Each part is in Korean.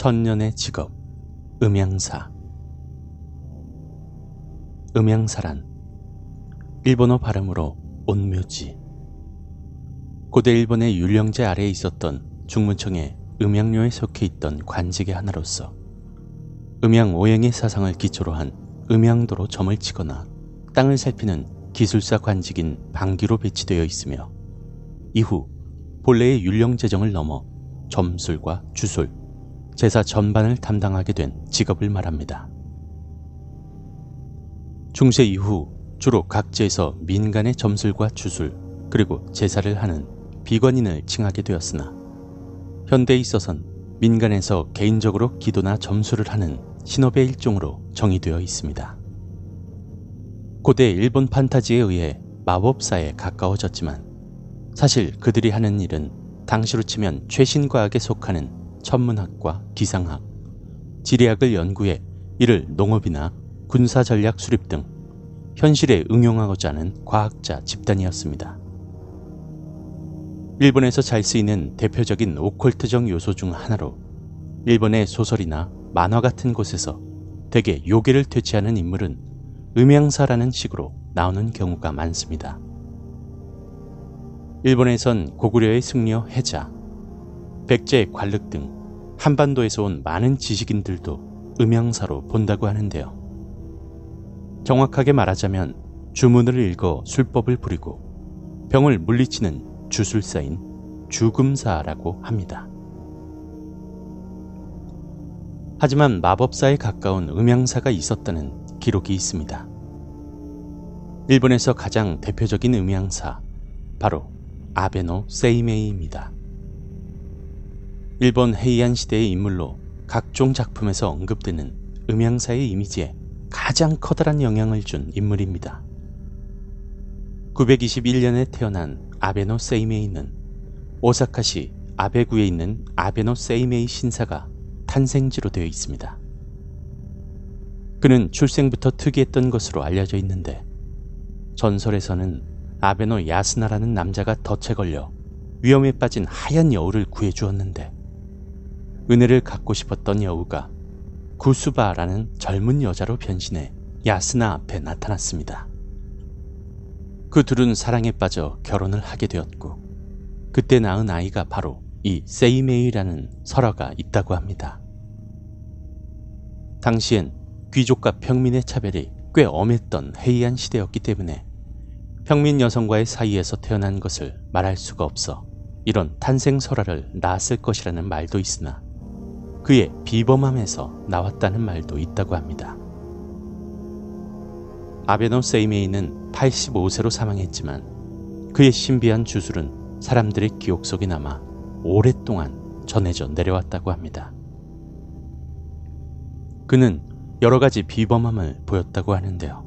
천년의 직업, 음양사. 음양사란 일본어 발음으로 온묘지. 고대 일본의 율령제 아래에 있었던 중문청의 음양료에 속해 있던 관직의 하나로서 음양 오행의 사상을 기초로 한 음양도로 점을 치거나 땅을 살피는 기술사 관직인 방기로 배치되어 있으며 이후 본래의 율령 제정을 넘어 점술과 주술, 제사 전반을 담당하게 된 직업을 말합니다. 중세 이후 주로 각지에서 민간의 점술과 주술 그리고 제사를 하는 비관인을 칭하게 되었으나 현대에 있어선 민간에서 개인적으로 기도나 점술을 하는 신업의 일종으로 정의되어 있습니다. 고대 일본 판타지에 의해 마법사에 가까워졌지만 사실 그들이 하는 일은 당시로 치면 최신 과학에 속하는 천문학과 기상학, 지리학을 연구해 이를 농업이나 군사 전략 수립 등 현실에 응용하고자 하는 과학자 집단이었습니다. 일본에서 잘 쓰이는 대표적인 오컬트적 요소 중 하나로 일본의 소설이나 만화 같은 곳에서 대개 요괴를 퇴치하는 인물은 음양사라는 식으로 나오는 경우가 많습니다. 일본에선 고구려의 승려 해자, 백제의 관륵 등 한반도에서 온 많은 지식인들도 음양사로 본다고 하는데요. 정확하게 말하자면 주문을 읽어 술법을 부리고 병을 물리치는 주술사인 주금사라고 합니다. 하지만 마법사에 가까운 음양사가 있었다는 기록이 있습니다. 일본에서 가장 대표적인 음양사, 바로 아베노 세이메이입니다. 일본 헤이안 시대의 인물로 각종 작품에서 언급되는 음양사의 이미지에 가장 커다란 영향을 준 인물입니다. 921년에 태어난 아베노 세이메이는 오사카시 아베구에 있는 아베노 세이메이 신사가 탄생지로 되어 있습니다. 그는 출생부터 특이했던 것으로 알려져 있는데 전설에서는 아베노 야스나라는 남자가 덫에 걸려 위험에 빠진 하얀 여우를 구해주었는데 은혜를 갖고 싶었던 여우가 구수바라는 젊은 여자로 변신해 야스나 앞에 나타났습니다. 그 둘은 사랑에 빠져 결혼을 하게 되었고 그때 낳은 아이가 바로 이 세이메이라는 설화가 있다고 합니다. 당시엔 귀족과 평민의 차별이 꽤 엄했던 해이한 시대였기 때문에 평민 여성과의 사이에서 태어난 것을 말할 수가 없어 이런 탄생 설화를 낳았을 것이라는 말도 있으나 그의 비범함에서 나왔다는 말도 있다고 합니다. 아베노 세이메이는 85세로 사망했지만 그의 신비한 주술은 사람들의 기억 속에 남아 오랫동안 전해져 내려왔다고 합니다. 그는 여러 가지 비범함을 보였다고 하는데요.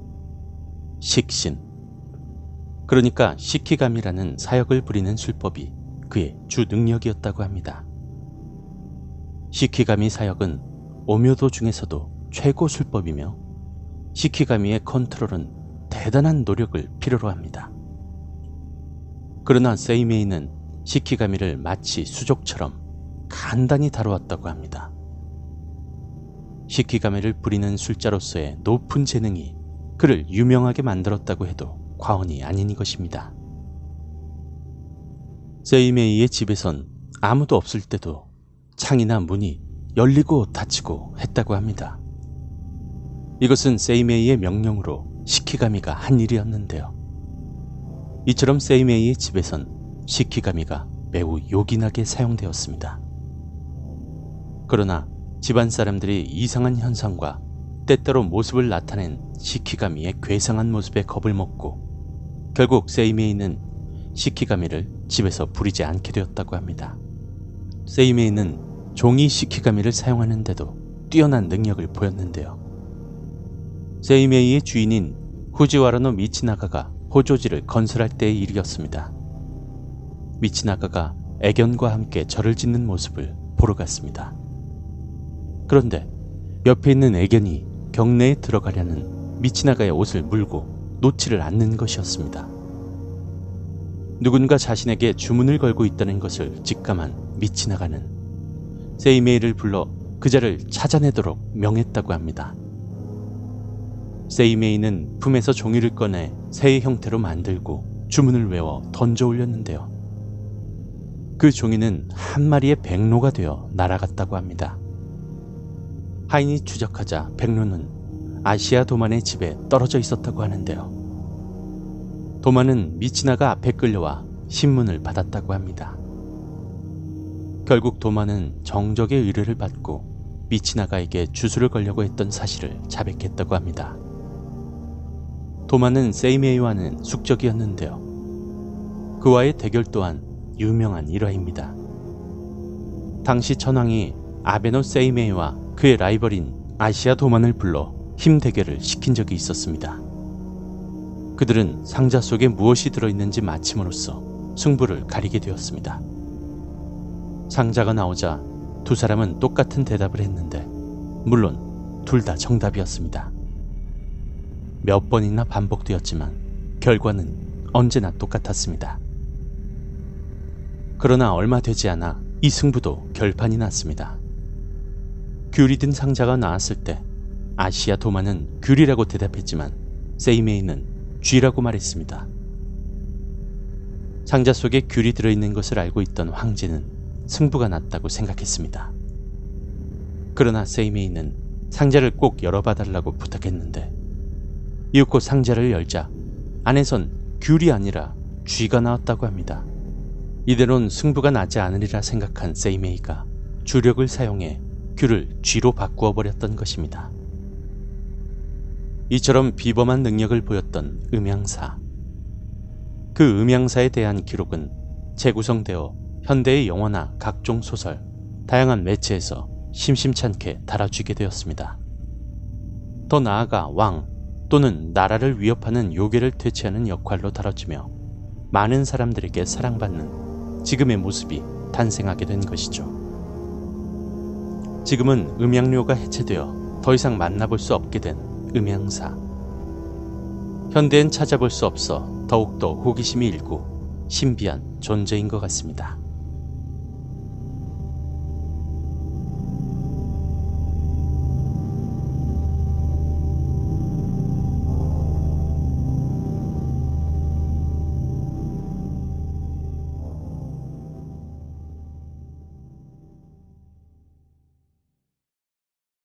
식신. 그러니까 시키감이라는 사역을 부리는 술법이 그의 주 능력이었다고 합니다. 시키가미 사역은 오묘도 중에서도 최고 술법이며 시키가미의 컨트롤은 대단한 노력을 필요로 합니다. 그러나 세이메이는 시키가미를 마치 수족처럼 간단히 다루었다고 합니다. 시키가미를 부리는 술자로서의 높은 재능이 그를 유명하게 만들었다고 해도 과언이 아닌 것입니다. 세이메이의 집에선 아무도 없을 때도 창이나 문이 열리고 닫히고 했다고 합니다. 이것은 세이메이의 명령으로 시키가미가 한 일이었는데요. 이처럼 세이메이의 집에선 시키가미가 매우 요긴하게 사용되었습니다. 그러나 집안 사람들이 이상한 현상과 때때로 모습을 나타낸 시키가미의 괴상한 모습에 겁을 먹고 결국 세이메이는 시키가미를 집에서 부리지 않게 되었다고 합니다. 세이메이는 종이 시키가미를 사용하는데도 뛰어난 능력을 보였는데요. 세이메이의 주인인 후지와라노 미치나가가 호조지를 건설할 때의 일이었습니다. 미치나가가 애견과 함께 절을 짓는 모습을 보러 갔습니다. 그런데 옆에 있는 애견이 경내에 들어가려는 미치나가의 옷을 물고 놓지를 않는 것이었습니다. 누군가 자신에게 주문을 걸고 있다는 것을 직감한 미치나가는 세이메이를 불러 그자를 찾아내도록 명했다고 합니다. 세이메이는 품에서 종이를 꺼내 새의 형태로 만들고 주문을 외워 던져 올렸는데요. 그 종이는 한 마리의 백로가 되어 날아갔다고 합니다. 하인이 추적하자 백로는 아시아 도만의 집에 떨어져 있었다고 하는데요. 도만은 미치나가 앞에 끌려와 신문을 받았다고 합니다. 결국 도만은 정적의 의뢰를 받고 미치나가에게 주술을 걸려고 했던 사실을 자백했다고 합니다. 도만은 세이메이와는 숙적이었는데요. 그와의 대결 또한 유명한 일화입니다. 당시 천황이 아베노 세이메이와 그의 라이벌인 아시아 도만을 불러 힘 대결을 시킨 적이 있었습니다. 그들은 상자 속에 무엇이 들어있는지 맞힘으로써 승부를 가리게 되었습니다. 상자가 나오자 두 사람은 똑같은 대답을 했는데, 물론 둘 다 정답이었습니다. 몇 번이나 반복되었지만 결과는 언제나 똑같았습니다. 그러나 얼마 되지 않아 이 승부도 결판이 났습니다. 귤이 든 상자가 나왔을 때 아시아 도마는 귤이라고 대답했지만 세이메이는 쥐라고 말했습니다. 상자 속에 귤이 들어있는 것을 알고 있던 황제는 승부가 났다고 생각했습니다. 그러나 세이메이는 상자를 꼭 열어봐달라고 부탁했는데 이윽고 상자를 열자 안에선 귤이 아니라 쥐가 나왔다고 합니다. 이대론 승부가 나지 않으리라 생각한 세이메이가 주력을 사용해 귤을 쥐로 바꾸어 버렸던 것입니다. 이처럼 비범한 능력을 보였던 음양사. 그 음양사에 대한 기록은 재구성되어 현대의 영화나 각종 소설, 다양한 매체에서 심심찮게 달아주게 되었습니다. 더 나아가 왕 또는 나라를 위협하는 요괴를 퇴치하는 역할로 다뤄지며 많은 사람들에게 사랑받는 지금의 모습이 탄생하게 된 것이죠. 지금은 음양료가 해체되어 더 이상 만나볼 수 없게 된 음향사. 현대엔 찾아볼 수 없어 더욱더 호기심이 일고 신비한 존재인 것 같습니다.